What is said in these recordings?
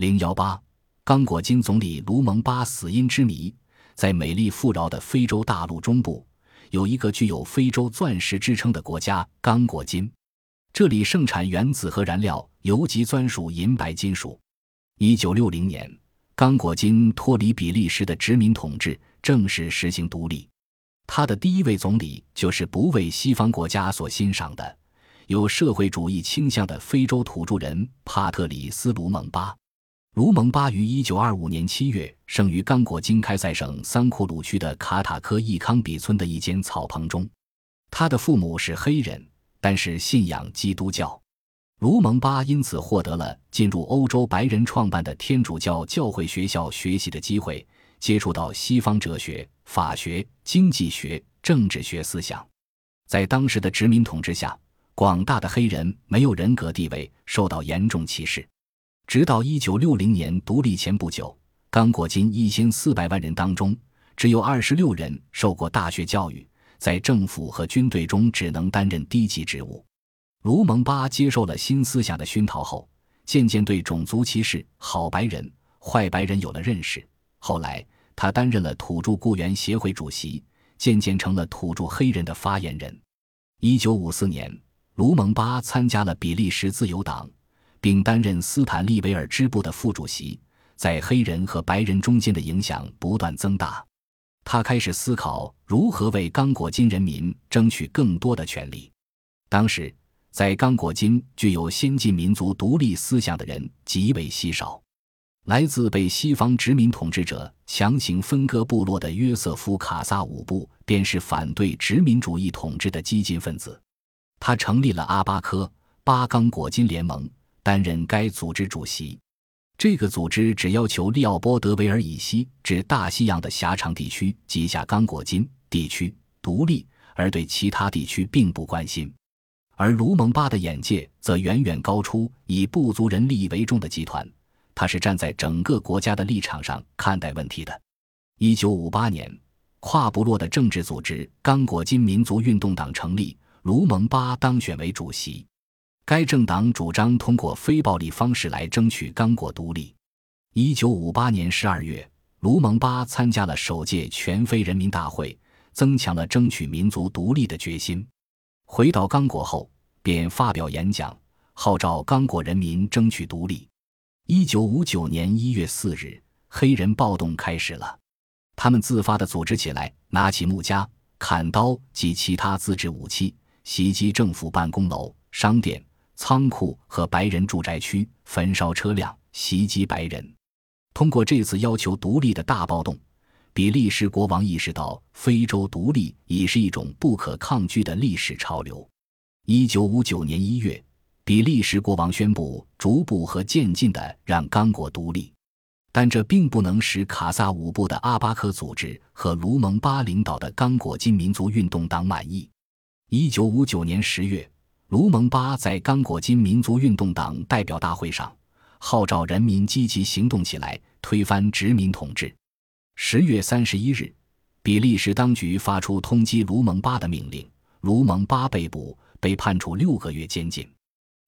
零幺八，刚果金总理卢蒙巴死因之谜。在美丽富饶的非洲大陆中部，有一个具有“非洲钻石”之称的国家——刚果金。这里盛产原子核燃料、油及钻属银白金属。一九六零年，刚果金脱离比利时的殖民统治，正式实行独立。他的第一位总理就是不为西方国家所欣赏的、有社会主义倾向的非洲土著人帕特里斯·卢蒙巴。卢蒙巴于一九二五年七月生于刚果金开塞省桑库鲁区的卡塔科伊康比村的一间草棚中。他的父母是黑人，但是信仰基督教。卢蒙巴因此获得了进入欧洲白人创办的天主教教会学校学习的机会，接触到西方哲学。法学、经济学、政治学思想，在当时的殖民统治下，广大的黑人没有人格地位，受到严重歧视。直到一九六零年独立前不久，刚果金一千四百万人当中，只有二十六人受过大学教育，在政府和军队中只能担任低级职务。卢蒙巴接受了新思想的熏陶后，渐渐对种族歧视、好白人、坏白人有了认识。后来。他担任了土著雇员协会主席，渐渐成了土著黑人的发言人。一九五四年，卢蒙巴参加了比利时自由党，并担任斯坦利维尔支部的副主席，在黑人和白人中间的影响不断增大。他开始思考如何为刚果金人民争取更多的权利。当时，在刚果金具有先进民族独立思想的人极为稀少。来自被西方殖民统治者强行分割部落的约瑟夫·卡萨武布，便是反对殖民主义统治的激进分子。他成立了阿巴科巴刚果金联盟，担任该组织主席。这个组织只要求利奥波德维尔以西至大西洋的狭长地区及下刚果金地区独立，而对其他地区并不关心。而卢蒙巴的眼界则远远高出以部族人利益为重的集团。他是站在整个国家的立场上看待问题的。一九五八年，跨部落的政治组织刚果金民族运动党成立，卢蒙巴当选为主席。该政党主张通过非暴力方式来争取刚果独立。一九五八年十二月，卢蒙巴参加了首届全非人民大会，增强了争取民族独立的决心。回到刚果后，便发表演讲，号召刚果人民争取独立。一九五九年一月四日，黑人暴动开始了。他们自发地组织起来，拿起木夹、砍刀及其他自制武器，袭击政府办公楼、商店、仓库和白人住宅区，焚烧车辆，袭击白人。通过这次要求独立的大暴动，比利时国王意识到非洲独立已是一种不可抗拒的历史潮流。一九五九年一月。比利时国王宣布逐步和渐进地让刚果独立，但这并不能使卡萨武部的阿巴克组织和卢蒙巴领导的刚果金民族运动党满意。一九五九年十月，卢蒙巴在刚果金民族运动党代表大会上号召人民积极行动起来，推翻殖民统治。十月三十一日，比利时当局发出通缉卢蒙巴的命令，卢蒙巴被捕，被判处六个月监禁。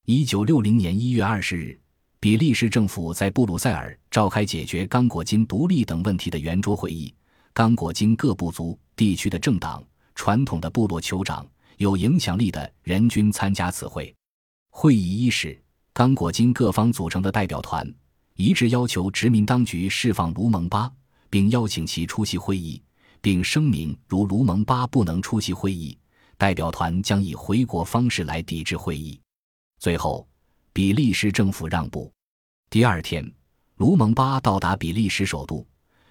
一九六零年一月二十日，比利时政府在布鲁塞尔召开解决刚果金独立等问题的圆桌会议。刚果金各部族地区的政党、传统的部落酋长、有影响力的人均参加此会。会议伊始，刚果金各方组成的代表团一致要求殖民当局释放卢蒙巴，并邀请其出席会议，并声明如卢蒙巴不能出席会议，代表团将以回国方式来抵制会议。最后，比利时政府让步。第二天，卢蒙巴到达比利时首都，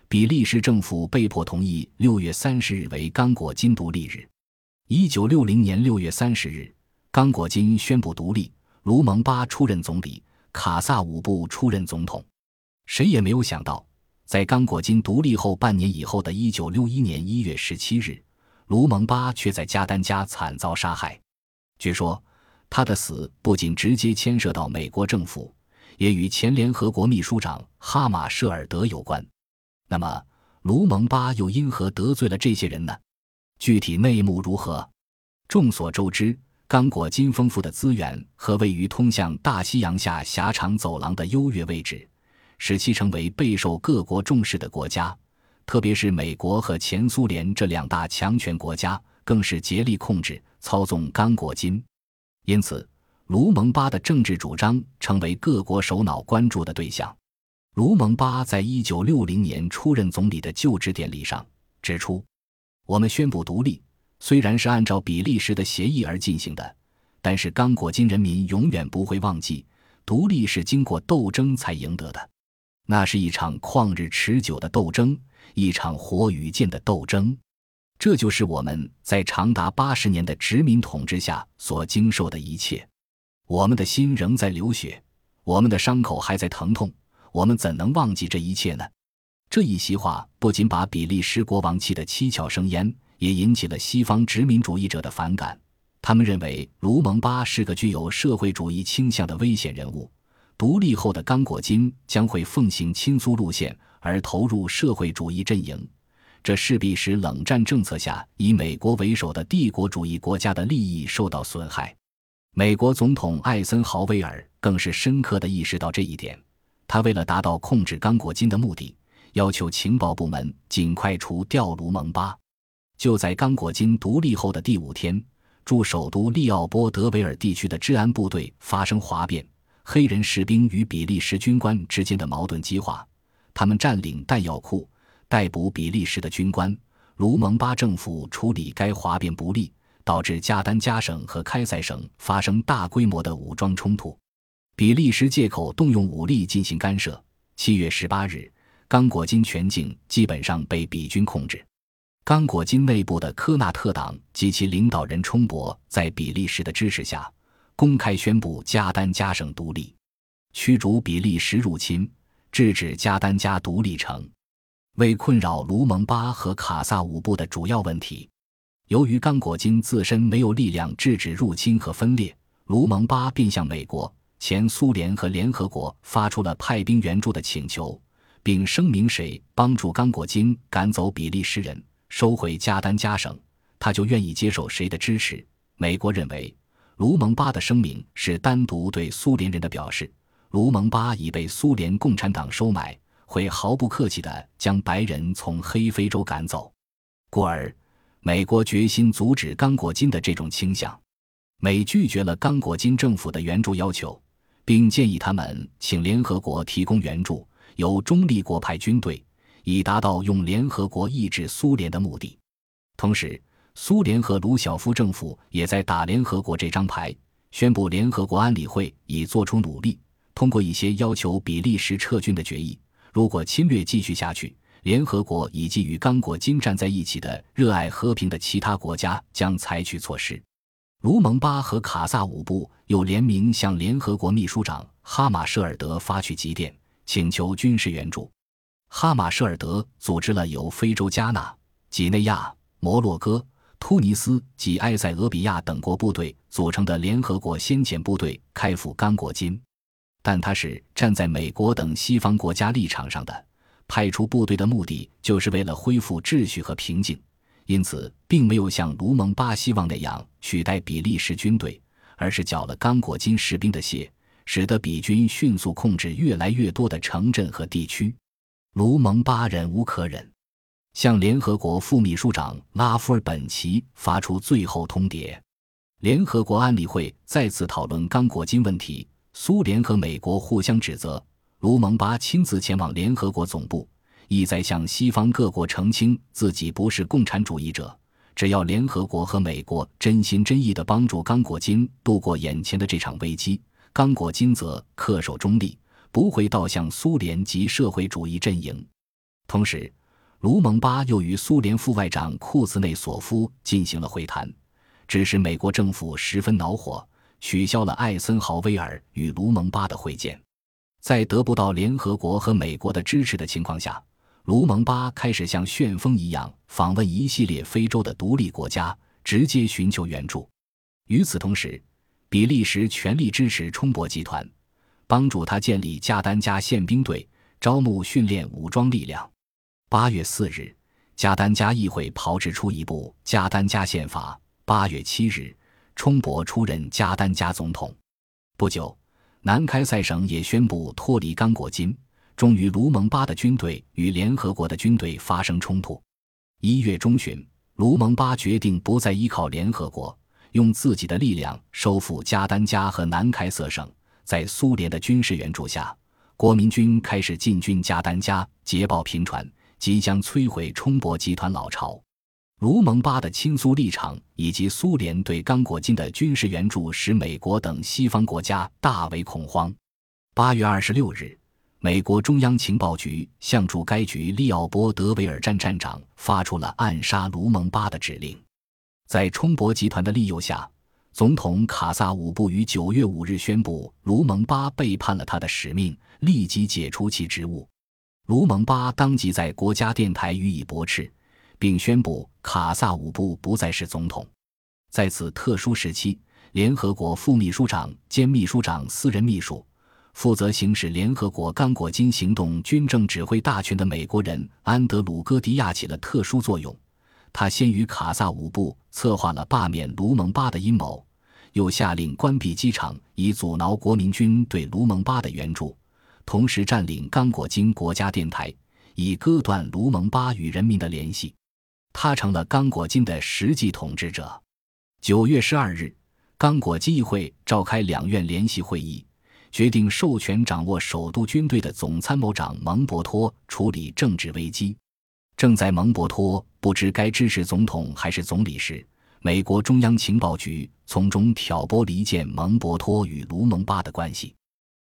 比利时政府被迫同意六月三十日为刚果金独立日。一九六零年六月三十日，刚果金宣布独立，卢蒙巴出任总理，卡萨武部出任总统。谁也没有想到，在刚果金独立后半年以后的一九六一年一月十七日，卢蒙巴却在加丹加惨遭杀害。据说。他的死不仅直接牵涉到美国政府，也与前联合国秘书长哈马舍尔德有关。那么，卢蒙巴又因何得罪了这些人呢？具体内幕如何？众所周知，刚果金丰富的资源和位于通向大西洋下狭长走廊的优越位置，使其成为备受各国重视的国家，特别是美国和前苏联这两大强权国家，更是竭力控制、操纵刚果金。因此，卢蒙巴的政治主张成为各国首脑关注的对象。卢蒙巴在一九六零年出任总理的就职典礼上指出：“我们宣布独立，虽然是按照比利时的协议而进行的。”但是刚果金人民永远不会忘记，独立是经过斗争才赢得的，那是一场旷日持久的斗争，一场火与剑的斗争。这就是我们在长达八十年的殖民统治下所经受的一切。我们的心仍在流血，我们的伤口还在疼痛，我们怎能忘记这一切呢？这一席话不仅把比利时国王气得七窍生烟，也引起了西方殖民主义者的反感。他们认为卢蒙巴是个具有社会主义倾向的危险人物。独立后的刚果金将会奉行亲苏路线，而投入社会主义阵营，这势必使冷战政策下以美国为首的帝国主义国家的利益受到损害。美国总统艾森豪威尔更是深刻地意识到这一点。他为了达到控制刚果金的目的，要求情报部门尽快除掉卢蒙巴。就在刚果金独立后的第五天。驻首都利奥波德维尔地区的治安部队发生哗变，黑人士兵与比利时军官之间的矛盾激化，他们占领弹药库，逮捕比利时的军官。卢蒙巴政府处理该哗变不力，导致加丹加省和开塞省发生大规模的武装冲突。比利时借口动用武力进行干涉。七月十八日，刚果金全境基本上被比军控制。刚果金内部的科纳特党及其领导人冲博，在比利时的支持下，公开宣布加丹加省独立，驱逐比利时入侵，制止加丹加独立城。为困扰卢蒙巴和卡萨武部的主要问题，由于刚果金自身没有力量制止入侵和分裂，卢蒙巴便向美国、前苏联和联合国发出了派兵援助的请求，并声明谁帮助刚果金赶走比利时人。收回加丹加省，他就愿意接受谁的支持。美国认为，卢蒙巴的声明是单独对苏联人的表示。卢蒙巴已被苏联共产党收买，会毫不客气地将白人从黑非洲赶走。故而，美国决心阻止刚果金的这种倾向。美拒绝了刚果金政府的援助要求，并建议他们请联合国提供援助，由中立国派军队。以达到用联合国抑制苏联的目的。同时，苏联和卢晓夫政府也在打联合国这张牌，宣布联合国安理会已做出努力，通过一些要求比利时撤军的决议。如果侵略继续下去，联合国以及与刚果金站在一起的热爱和平的其他国家将采取措施。卢蒙巴和卡萨武部又联名向联合国秘书长哈马舍尔德发去急电，请求军事援助。哈马舍尔德组织了由非洲加纳、几内亚、摩洛哥、突尼斯及埃塞俄比亚等国部队组成的联合国先遣部队开赴刚果金，但他是站在美国等西方国家立场上的。派出部队的目的就是为了恢复秩序和平静，因此并没有像卢蒙巴希望那样取代比利时军队，而是缴了刚果金士兵的械，使得比军迅速控制越来越多的城镇和地区。卢蒙巴忍无可忍，向联合国副秘书长拉夫尔本奇发出最后通牒。联合国安理会再次讨论刚果金问题，苏联和美国互相指责。卢蒙巴亲自前往联合国总部，意在向西方各国澄清自己不是共产主义者。只要联合国和美国真心真意地帮助刚果金度过眼前的这场危机，刚果金则恪守中立。不会倒向苏联及社会主义阵营。同时，卢蒙巴又与苏联副外长库兹内索夫进行了会谈，致使美国政府十分恼火，取消了艾森豪威尔与卢蒙巴的会见。在得不到联合国和美国的支持的情况下，卢蒙巴开始像旋风一样访问一系列非洲的独立国家，直接寻求援助。与此同时，比利时全力支持冲伯集团。帮助他建立加丹加宪兵队，招募训练武装力量。八月四日，加丹加议会炮制出一部加丹加宪法。八月七日，冲伯出任加丹加总统。不久，南开塞省也宣布脱离刚果金，终于卢蒙巴的军队与联合国的军队发生冲突。一月中旬，卢蒙巴决定不再依靠联合国，用自己的力量收复加丹加和南开塞省。在苏联的军事援助下，国民军开始进军加丹加，捷报频传，即将摧毁冲泊集团老巢。卢蒙巴的亲苏立场以及苏联对刚果金的军事援助，使美国等西方国家大为恐慌。八月二十六日，美国中央情报局向驻该局利奥波德维尔站站长发出了暗杀卢蒙巴的指令。在冲泊集团的利诱下，总统卡萨武部于九月五日宣布，卢蒙巴背叛了他的使命，立即解除其职务。卢蒙巴当即在国家电台予以驳斥。并宣布卡萨武部不再是总统。在此特殊时期，联合国副秘书长兼秘书长私人秘书、负责行使联合国刚果金行动军政指挥大权的美国人安德鲁·戈迪亚起了特殊作用。他先于卡萨武部策划了罢免卢蒙巴的阴谋，又下令关闭机场以阻挠国民军对卢蒙巴的援助，同时占领刚果金国家电台，以割断卢蒙巴与人民的联系。他成了刚果金的实际统治者。九月十二日，刚果金议会召开两院联席会议，决定授权掌握首都军队的总参谋长蒙博托处理政治危机。正在蒙博托不知该支持总统还是总理时，美国中央情报局从中挑拨离间蒙博托与卢蒙巴的关系。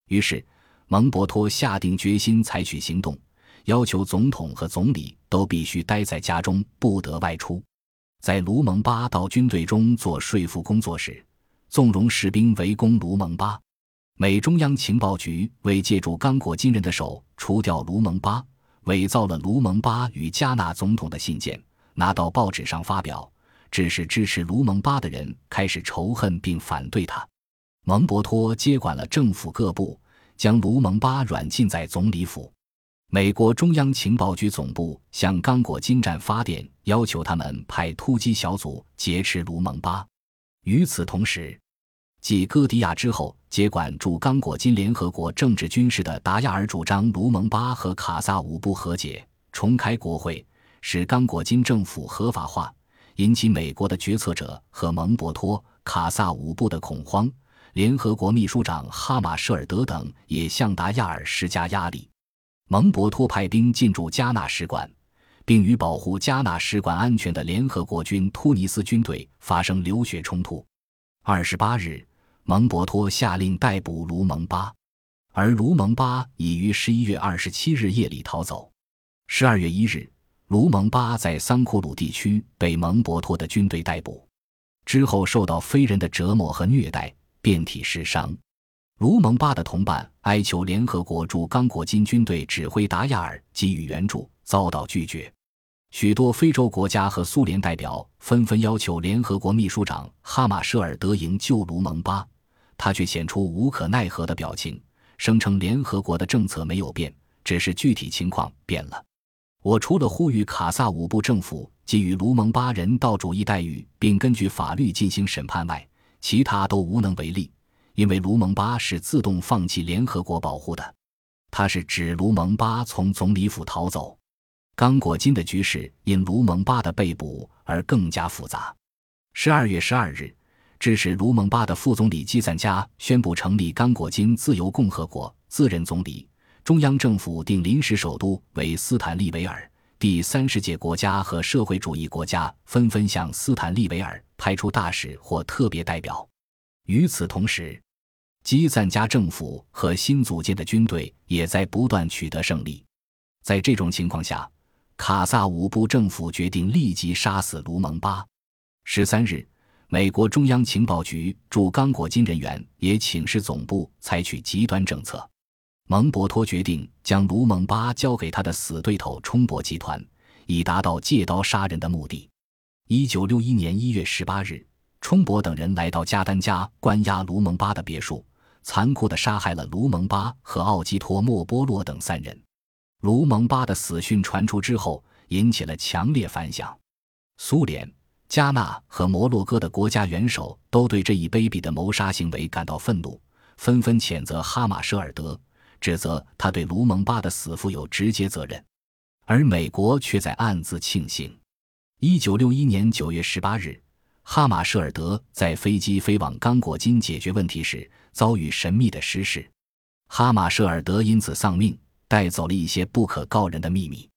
于是，蒙博托下定决心采取行动。要求总统和总理都必须待在家中，不得外出。在卢蒙巴到军队中做说服工作时，纵容士兵围攻卢蒙巴。美中央情报局为借助刚果金人的手除掉卢蒙巴，伪造了卢蒙巴与加纳总统的信件，拿到报纸上发表，致使支持卢蒙巴的人开始仇恨并反对他。蒙博托接管了政府各部，将卢蒙巴软禁在总理府。美国中央情报局总部向刚果金站发电，要求他们派突击小组劫持卢蒙巴。与此同时，继戈迪亚之后接管驻刚果金联合国政治军事的达亚尔主张卢蒙巴和卡萨武部和解，重开国会，使刚果金政府合法化，引起美国的决策者和蒙博托、卡萨武部的恐慌。联合国秘书长哈马舍尔德等也向达亚尔施加压力。蒙博托派兵进驻加纳使馆，并与保护加纳使馆安全的联合国军突尼斯军队发生流血冲突。二十八日，蒙博托下令逮捕卢蒙巴，而卢蒙巴已于十一月二十七日夜里逃走。十二月一日，卢蒙巴在桑库鲁地区被蒙博托的军队逮捕，之后受到非人的折磨和虐待，遍体是伤。卢蒙巴的同伴哀求联合国驻刚果金军队指挥达亚尔给予援助，遭到拒绝。许多非洲国家和苏联代表纷纷要求联合国秘书长哈马舍尔德营救卢蒙巴，他却显出无可奈何的表情，声称联合国的政策没有变，只是具体情况变了。我除了呼吁卡萨武部政府给予卢蒙巴人道主义待遇，并根据法律进行审判外，其他都无能为力。因为卢蒙巴是自动放弃联合国保护的，他是指卢蒙巴从总理府逃走。刚果金的局势因卢蒙巴的被捕而更加复杂。十二月十二日，致使卢蒙巴的副总理基赞加宣布成立刚果金自由共和国，自任总理。中央政府定临时首都为斯坦利维尔。第三世界国家和社会主义国家纷纷向斯坦利维尔派出大使或特别代表。与此同时，基赞加政府和新组建的军队也在不断取得胜利。在这种情况下，卡萨武部政府决定立即杀死卢蒙巴。十三日，美国中央情报局驻刚果金人员也请示总部采取极端政策。蒙博托决定将卢蒙巴交给他的死对头冲博集团，以达到借刀杀人的目的。一九六一年一月十八日，冲博等人来到加丹加关押卢蒙巴的别墅。残酷地杀害了卢蒙巴和奥基托莫波洛等三人。卢蒙巴的死讯传出之后，引起了强烈反响。苏联、加纳和摩洛哥的国家元首都对这一卑鄙的谋杀行为感到愤怒，纷纷谴责哈马舍尔德，指责他对卢蒙巴的死负有直接责任，而美国却在暗自庆幸。一九六一年九月十八日，哈马舍尔德在飞机飞往刚果金解决问题时遭遇神秘的失事，哈马舍尔德因此丧命，带走了一些不可告人的秘密。